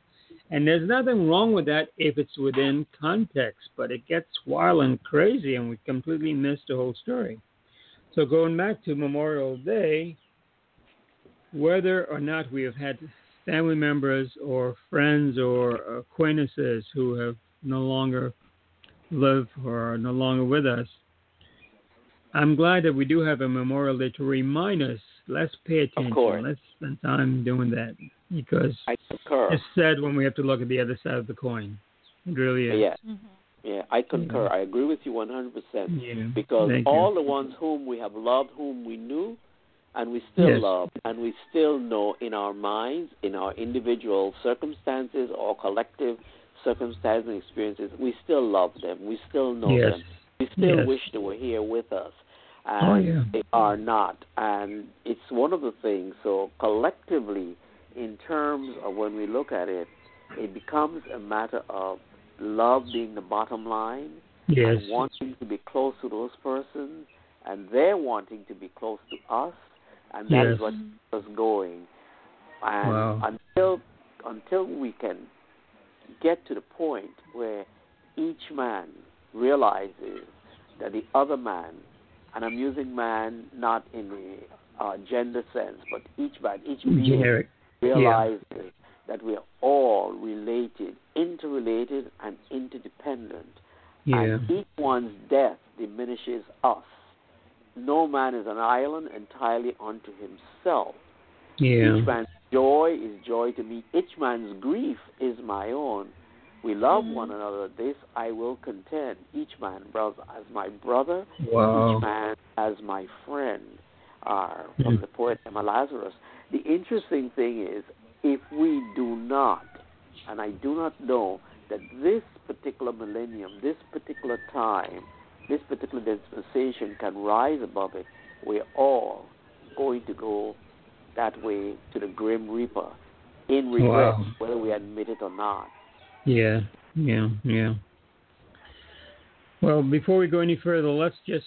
And there's nothing wrong with that if it's within context, but it gets wild and crazy, and we completely miss the whole story. So going back to Memorial Day, whether or not we have had family members or friends or acquaintances who have no longer live or are no longer with us, I'm glad that we do have a Memorial Day to remind us. Let's pay attention. Of course. Let's spend time doing that because I concur. it's sad when we have to look at the other side of the coin. It really is. Yeah, Mm-hmm. yeah, I concur. I agree with you 100%. Yeah. Because Thank all you. the ones whom we have loved, whom we knew, and we still Yes. love, and we still know in our minds, in our individual circumstances or collective circumstances and experiences, we still love them. We still know Yes. them. We still Yes. wish they were here with us. Oh, yeah. they are not. And it's one of the things. So collectively, in terms of when we look at it, it becomes a matter of love being the bottom line Yes. and wanting to be close to those persons, and they're wanting to be close to us, and that is Yes. what keeps us going. And Wow. until until we can get to the point where each man realizes that the other man, and I'm using man not in the uh, gender sense, but each man, each being Generic. realizes that we are all related, interrelated, and interdependent. Yeah. And each one's death diminishes us. No man is an island entirely unto himself. Yeah. Each man's joy is joy to me. Each man's grief is my own. We love one another. This I will contend. Each man, brother, as my brother. Wow. Each man as my friend. Uh, from the poet Emma Lazarus. The interesting thing is, if we do not, and I do not know that this particular millennium, this particular time, this particular dispensation can rise above it, we're all going to go that way to the grim reaper in regret, Wow. whether we admit it or not. Yeah, yeah, yeah. Well, before we go any further, let's just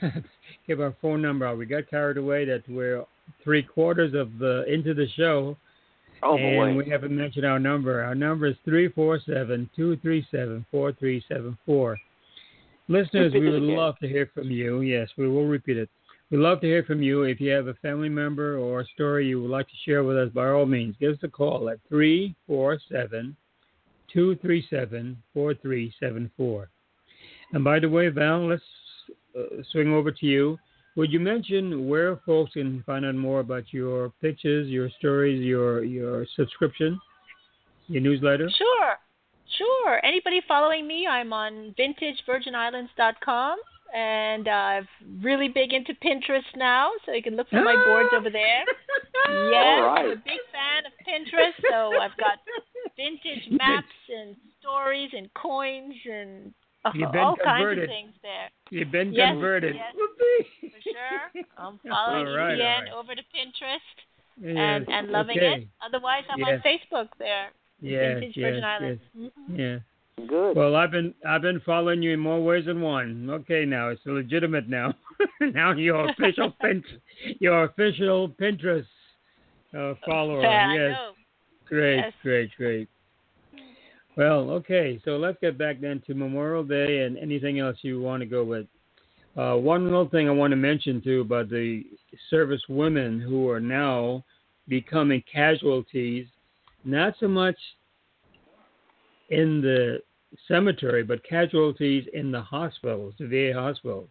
give our phone number out. We got carried away that we're three quarters of the into the show, Oh and boy. we haven't mentioned our number. Our number is three four seven two three seven four three seven four. Listeners, we would love to hear from you. Yes, we will repeat it. We'd love to hear from you. If you have a family member or a story you would like to share with us, by all means, give us a call at 347 237 4374. And by the way, Val, let's uh, swing over to you. Would you mention where folks can find out more about your pictures, your stories, your your subscription, your newsletter? Sure, sure. Anybody following me, I'm on VintageVirginIslands.com, and uh, I'm really big into Pinterest now, so you can look for my boards over there. Yes, All I'm a big fan of Pinterest, so I've got vintage maps and stories and coins and uh, You've been all kinds of converted. things there. You've been Yes, converted. yes. Whoopee. For sure. I'm following All right, you again right. over to Pinterest Yes, and, and loving okay. it. Otherwise, I'm Yes. on Facebook there. Yes, Vintage yes, Virgin yes. Islands. Mhm. Yeah. Good. Well, I've been I've been following you in more ways than one. Okay, now it's legitimate now. now you're official pin, your official Pinterest uh, follower. Yeah, I yes, know. Great, Yes. great, great. Well, okay, so let's get back then to Memorial Day and anything else you want to go with. Uh, one little thing I want to mention too about the service women who are now becoming casualties, not so much in the cemetery, but casualties in the hospitals, the VA hospitals.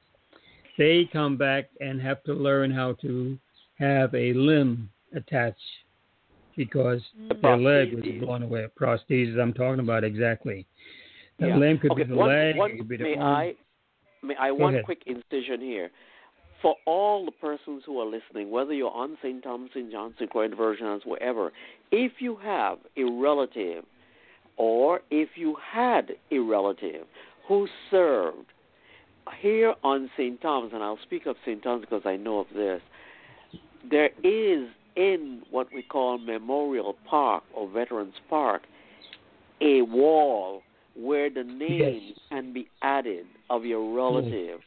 They come back and have to learn how to have a limb attached because Mm. their leg was blown away. Prostheses, I'm talking about exactly. The Yeah. limb could okay, be the one, leg, one- it could be the may arm. I, may I Go one ahead. quick incision here. For all the persons who are listening, whether you're on St. Thomas, St. Johnson, St. Croix Versions, wherever, if you have a relative or if you had a relative who served here on St. Thomas, and I'll speak of St. Thomas because I know of this, there is in what we call Memorial Park or Veterans Park a wall where the name can be added of your relative.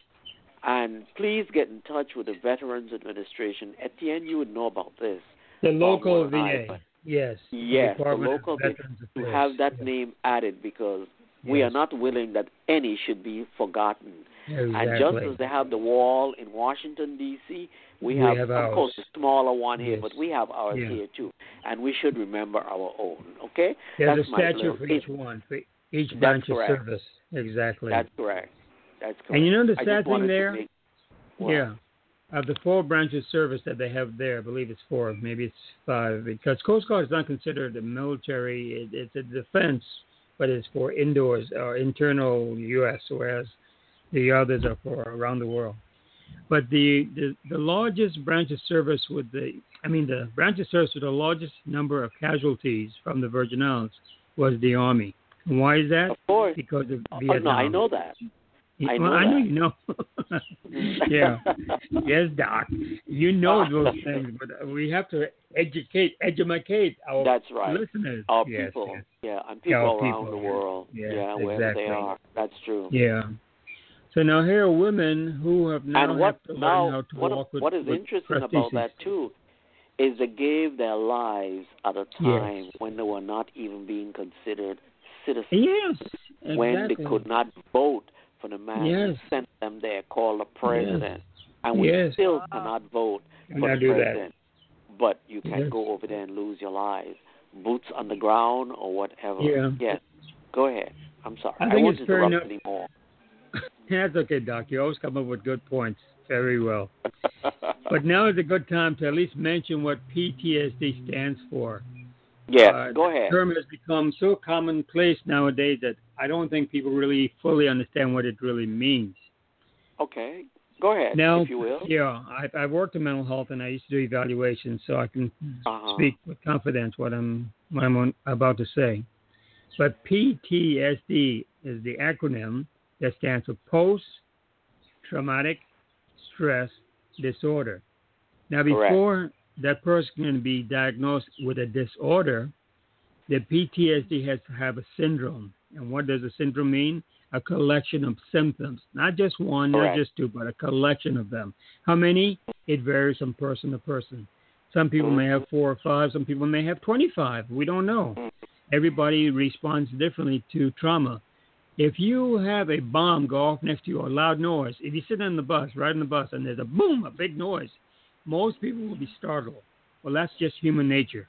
And please get in touch with the Veterans Administration. Etienne, you would know about this. The local than I, VA. Yes. Yes, the of local Veterans to have that Yes. name added because we are not willing that any should be forgotten. Exactly. And just as they have the wall in Washington D.C., we We have, have of course, a smaller one here, Yes. but we have ours Yeah. here too, and we should remember our own. Okay, There's that's a little- for each one, for each That's branch of service. Exactly. That's correct. That's correct. And you know the sad thing there? make-? Yeah. Of the four branches of service that they have there, I believe it's four, maybe it's five, because Coast Guard is not considered a military. It, it's a defense, but it's for indoors or internal U.S., whereas the others are for around the world. But the, the, the largest branch of service with the, I mean, the branch of service with the largest number of casualties from the Virgin Islands was the Army. And why is that? Of course. Because of Oh, Vietnam. no, I know that. I well, know I know you know. yeah. yes, Doc. You know those things, but we have to educate, educate our That's right. listeners. Our yes, people, yes. yeah, and people Our around people, the world, Yes, yeah, exactly. they are. That's true. Yeah. So now here are women who have now and what to now how to what, walk with what is with interesting about that too is they gave their lives at a time when they were not even being considered citizens Yes, exactly. when they could not vote for the man Yes. who sent them there called the president and we Yes. still cannot vote for the do that. but you can Yes. go over there and lose your lives boots on the ground or whatever Yeah. yes go ahead i'm sorry I think won't interrupt enough. anymore That's okay, Doc. You always come up with good points. Very well. But now is a good time to at least mention what PTSD stands for. Yeah, Uh, go the ahead term has become so commonplace nowadays that I don't think people really fully understand what it really means. okay go ahead Now, if you will yeah, I've, I've worked in mental health and I used to do evaluations, so I can uh-huh. speak with confidence what I'm what I'm about to say. But PTSD is the acronym that stands for Post Traumatic Stress Disorder. Now, Correct. before that person can be diagnosed with a disorder, the PTSD has to have a syndrome. And what does a syndrome mean? A collection of symptoms, not just one, Correct. not just two, but a collection of them. How many? It varies from person to person. Some people may have four or five, some people may have 25. We don't know. Mm-hmm. Everybody responds differently to trauma. If you have a bomb go off next to you or a loud noise, if you sit on the bus, riding the bus, and there's a boom, a big noise, most people will be startled. Well, that's just human nature.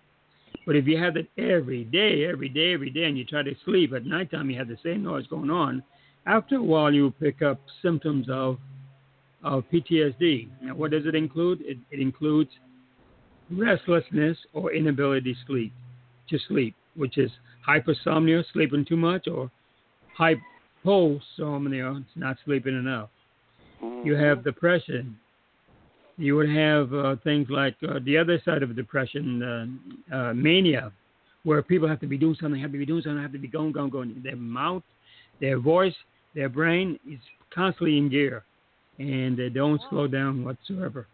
But if you have it every day, every day, every day, and you try to sleep at nighttime, you have the same noise going on. After a while, you pick up symptoms of of PTSD. Now, what does it include? It, it includes restlessness or inability to sleep, to sleep, which is hypersomnia, sleeping too much, or hyposomnia, not sleeping enough. You have depression. You would have uh, things like uh, the other side of depression, uh, uh, mania, where people have to be doing something, have to be doing something, have to be going, going, going. Their mouth, their voice, their brain is constantly in gear, and they don't slow down whatsoever.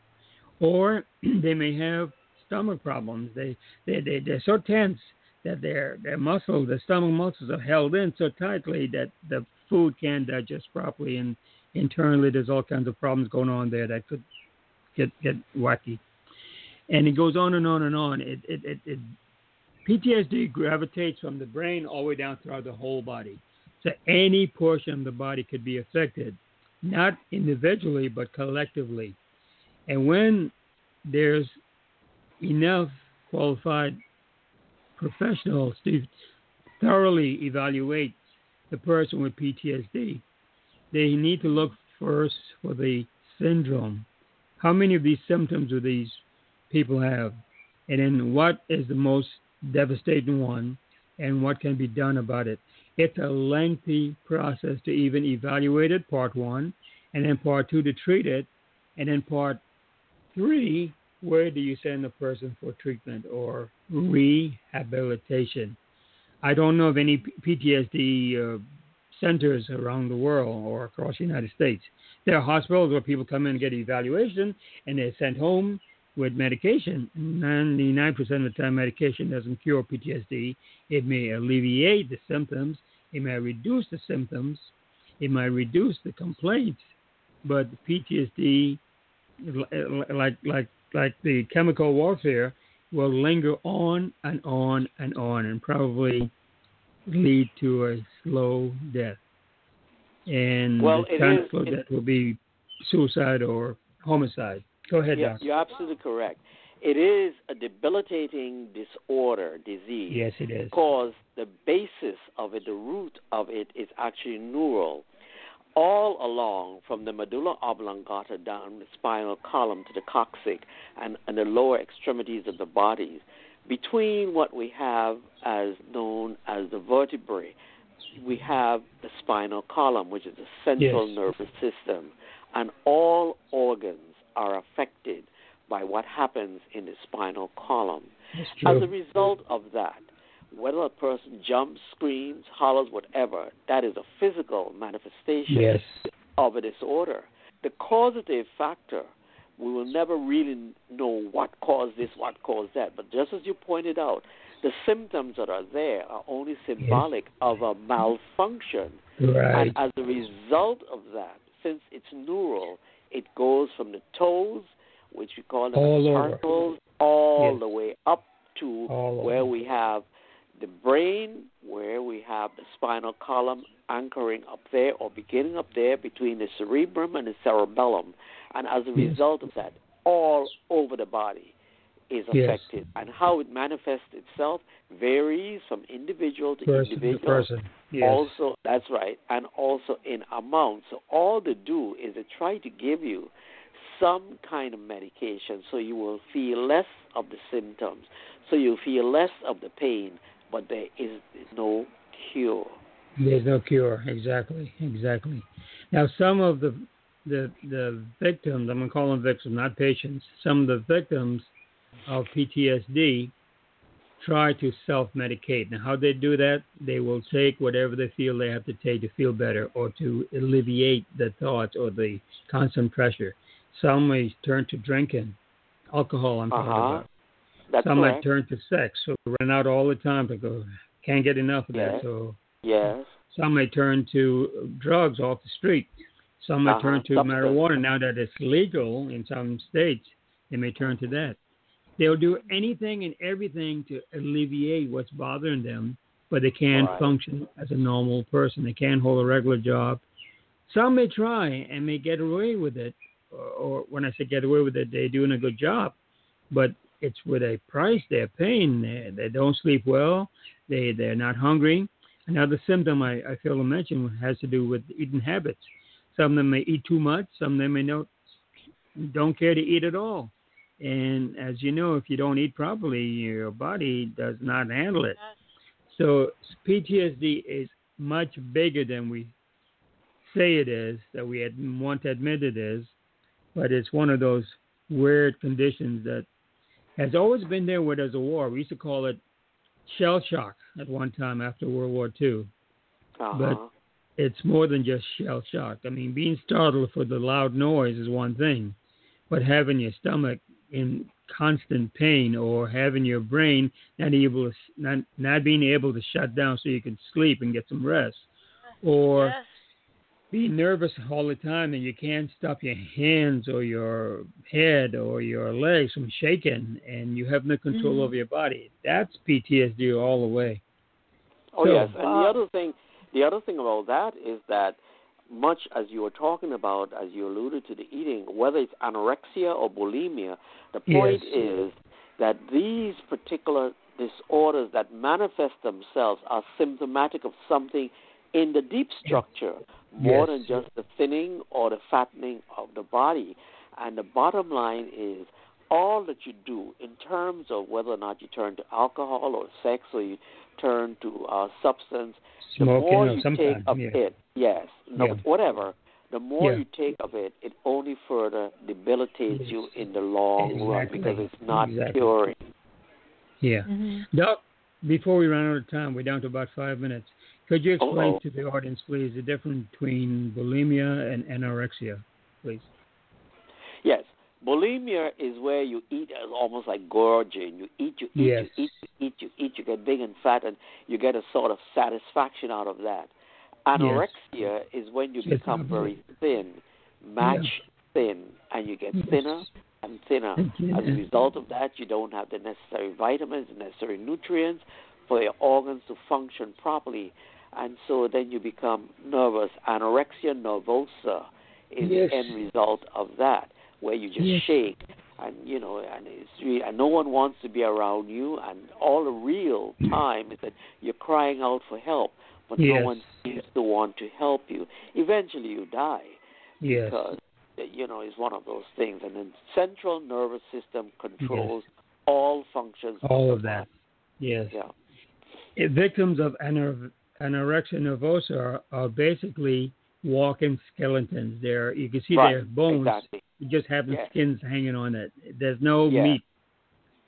Or they may have stomach problems. They they they they're so tense that their their muscles, their stomach muscles, are held in so tightly that the food can't digest properly, and internally there's all kinds of problems going on there that could get get wacky. And it goes on and on and on. It it it, it PTSD gravitates from the brain all the way down throughout the whole body. So any portion of the body could be affected, not individually but collectively. And when there's enough qualified professionals to thoroughly evaluate the person with PTSD, they need to look first for the syndrome. How many of these symptoms do these people have? And then what is the most devastating one and what can be done about it? It's a lengthy process to even evaluate it, part one, and then part two to treat it, and then part three, where do you send the person for treatment or rehabilitation? I don't know of any PTSD uh, centers around the world or across the United States. There are hospitals where people come in and get evaluation and they're sent home with medication. 99% of the time, medication doesn't cure PTSD. It may alleviate the symptoms, it may reduce the symptoms, it might reduce the complaints, but PTSD, like like like the chemical warfare, will linger on and on and on and probably lead to a slow death. And Well, the it kind of slow it- death will be suicide or homicide. Go ahead, Yeah, Doc. you're absolutely correct. It is a debilitating disorder, disease. Yes, it is. Because the basis of it, the root of it, is actually neural. All along, from the medulla oblongata down the spinal column to the coccyx and, and the lower extremities of the bodies, between what we have as known as the vertebrae, we have the spinal column, which is the central Yes. nervous system, and all organs are affected by what happens in the spinal column. As a result of that, whether a person jumps, screams, hollers, whatever, that is a physical manifestation yes. of a disorder. The causative factor, we will never really know what caused this, what caused that. But just as you pointed out, the symptoms that are there are only symbolic of a malfunction. Right. And as a result of that, since it's neural, it goes from the toes, which we call them All over. all Yes. the way up to All where over. we have the brain, where we have the spinal column anchoring up there or beginning up there between the cerebrum and the cerebellum. And as a Yes. result of that, all over the body is Yes. affected. And how it manifests itself varies from individual to person to individual. person. Yes. Also, that's right, and also in amount. So all they do is they try to give you some kind of medication so you will feel less of the symptoms, so you feel less of the pain, but there is no cure. There's no cure. Exactly. Exactly. Now, some of the the the victims, I'm gonna call them victims, not patients. Some of the victims of PTSD try to self-medicate. Now, how they do that? They will take whatever they feel they have to take to feel better, or to alleviate the thoughts or the constant pressure. Some may turn to drinking, alcohol. I'm talking Uh-huh. about. That's Some might correct. turn to sex, so they run out all the time to go. Can't get enough of Yes. that, so Yes. some may turn to drugs off the street. Some may Uh-huh. turn to Substance. marijuana now that it's legal in some states. They may turn to that. They'll do anything and everything to alleviate what's bothering them, but they can't Right. function as a normal person. They can't hold a regular job. Some may try and may get away with it, or, or when I say get away with it, they're doing a good job, but it's with a price they're paying. They, they don't sleep well. They they're not hungry. Another symptom I, I fail to mention has to do with eating habits. Some of them may eat too much. Some of them may not, don't care to eat at all. And as you know, if you don't eat properly, your body does not handle it. So PTSD is much bigger than we say it is, that we want to admit it is, but it's one of those weird conditions that has always been there where there's a war. We used to call it shell shock at one time after World War II. Uh-huh. It's more than just shell shock. I mean, being startled for the loud noise is one thing, but having your stomach in constant pain or having your brain not able to, not not being able to shut down so you can sleep and get some rest, or yes. Being nervous all the time and you can't stop your hands or your head or your legs from shaking and you have no control Mhm. over your body. That's PTSD all the way. Oh So- yes, and the other thing, the other thing about that is that much as you were talking about, as you alluded to the eating, whether it's anorexia or bulimia, the point Yes. is that these particular disorders that manifest themselves are symptomatic of something in the deep structure more Yes. than just the thinning or the fattening of the body. And the bottom line is all that you do in terms of whether or not you turn to alcohol or sex or you turn to uh, substance, the more you sometime. take of yeah. it, yes, no, Yeah. whatever, the more Yeah. you take of it, it only further debilitates Yes. you in the long run because it's not Exactly. curing. Yeah. hmm Doc, before we run out of time, we're down to about five minutes. Could you explain Uh-oh. to the audience, please, the difference between bulimia and anorexia, please? Yes. Bulimia is where you eat uh, almost like gorging. You eat, you eat, Yes. you eat, you eat, you eat, you get big and fat, and you get a sort of satisfaction out of that. Anorexia is when you Yes, become very thin, match thin, and you get Yes. thinner and thinner. As a result of that, you don't have the necessary vitamins, the necessary nutrients for your organs to function properly. And so then you become nervous. Anorexia nervosa is Yes. the end result of that, where you just Yes. shake. And you know, and it's really, and no one wants to be around you. And all the real time is that you're crying out for help, but Yes. no one seems to want to help you. Eventually, you die Yes. because you know it's one of those things. And the central nervous system controls all functions. All of that. Yes. Yeah. Uh, Victims of anor- anorexia nervosa are, are basically walking skeletons. They're you can see right. their bones. Exactly. You just have the Yeah. skins hanging on it. There's no Yeah. meat.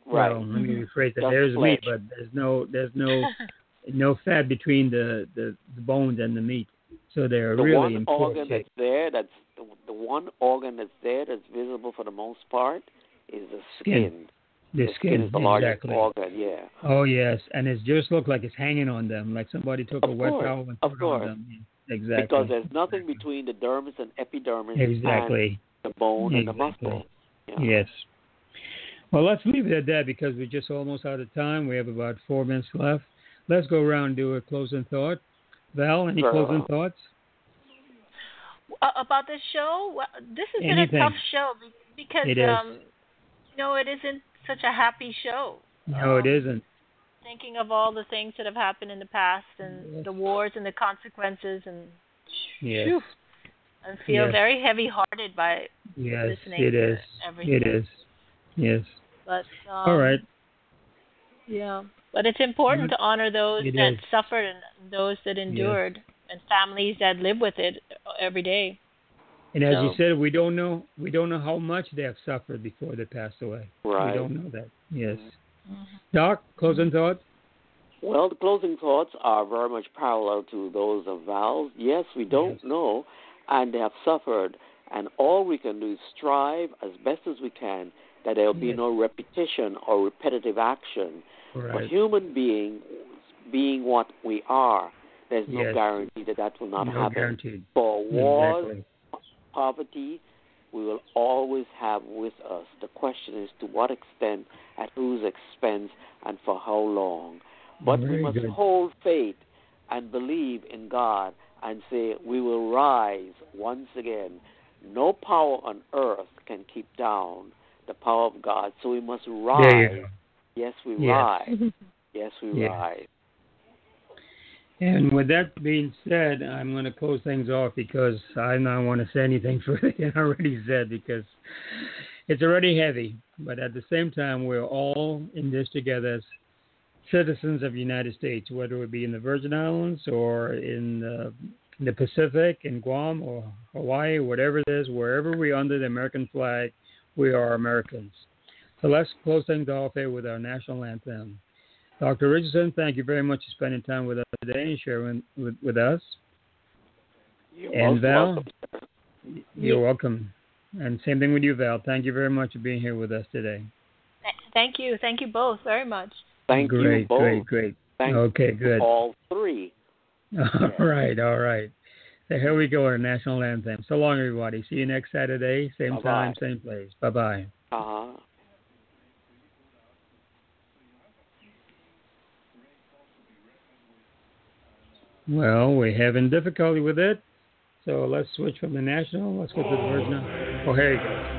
Right. Well, let me mm-hmm. rephrase that. Just There's meat, but there's no there's no no fat between the, the, the bones and the meat. So they're the really one in poor organ that's there, that's the, the one organ that's there that's visible for the most part, is the Skin. skin. The The skin, is the largest exactly. organ. Yeah. Oh yes, and it just looked like it's hanging on them, like somebody took Of a wet course, towel and of put it on them. Exactly. Because there's nothing between the dermis and epidermis exactly. and the bone and the Exactly. muscle. Yeah. Yes. Well, let's leave it at that because we're just almost out of time. We have about four minutes left. Let's go around and do a closing thought. Val, any Sure. closing thoughts? Uh, about this show, well, this has been a tough show because It is. um, you know it isn't such a happy show. No, it Um, isn't. Thinking of all the things that have happened in the past and Yes. the wars and the consequences, and Yes. phew, I feel Yes. very heavy-hearted by Yes, listening it to is. everything. It is. Yes. But um, All right. Yeah, but it's important Good. to honor those It that is. suffered and those that endured, and families that live with it every day. And as you said, we don't know we don't know how much they have suffered before they passed away. Right. We don't know that. Yes. Mm-hmm. Doc, closing thoughts? Well, the closing thoughts are very much parallel to those of Val's. Yes, we don't Yes. know, and they have suffered, and all we can do is strive as best as we can that there will be Yes. no repetition or repetitive action. For Right. human being, being what we are, there's no Yes. guarantee that that will not no happen. guaranteed. For wars, Exactly. Poverty, we will always have with us. The question is to what extent, at whose expense, and for how long. But we must good. hold faith and believe in God and say we will rise once again. No power on earth can keep down the power of God. So we must rise. There you go. Yes, we Yes. rise. Yes, we Yes. rise. And with that being said, I'm going to close things off because I don't want to say anything further than I already said because it's already heavy. But at the same time, we're all in this together as citizens of the United States, whether it be in the Virgin Islands or in the, in the Pacific, in Guam or Hawaii, whatever it is, wherever we're under the American flag, we are Americans. So let's close things off here with our national anthem. Dr. Richardson, thank you very much for spending time with us today and sharing with, with us. You're And most Val? welcome. You're welcome. And same thing with you, Val. Thank you very much for being here with us today. Thank you, thank you both very much. Thank great, you both. great, great. Thank okay, you good. all three. All right, all right. So here we go, our national anthem. So long, everybody. See you next Saturday, same Bye-bye. time, same place. Bye bye. Uh-huh. Well, we're having difficulty with it. So let's switch from the national. Let's go to the Virgin. Oh, here you go.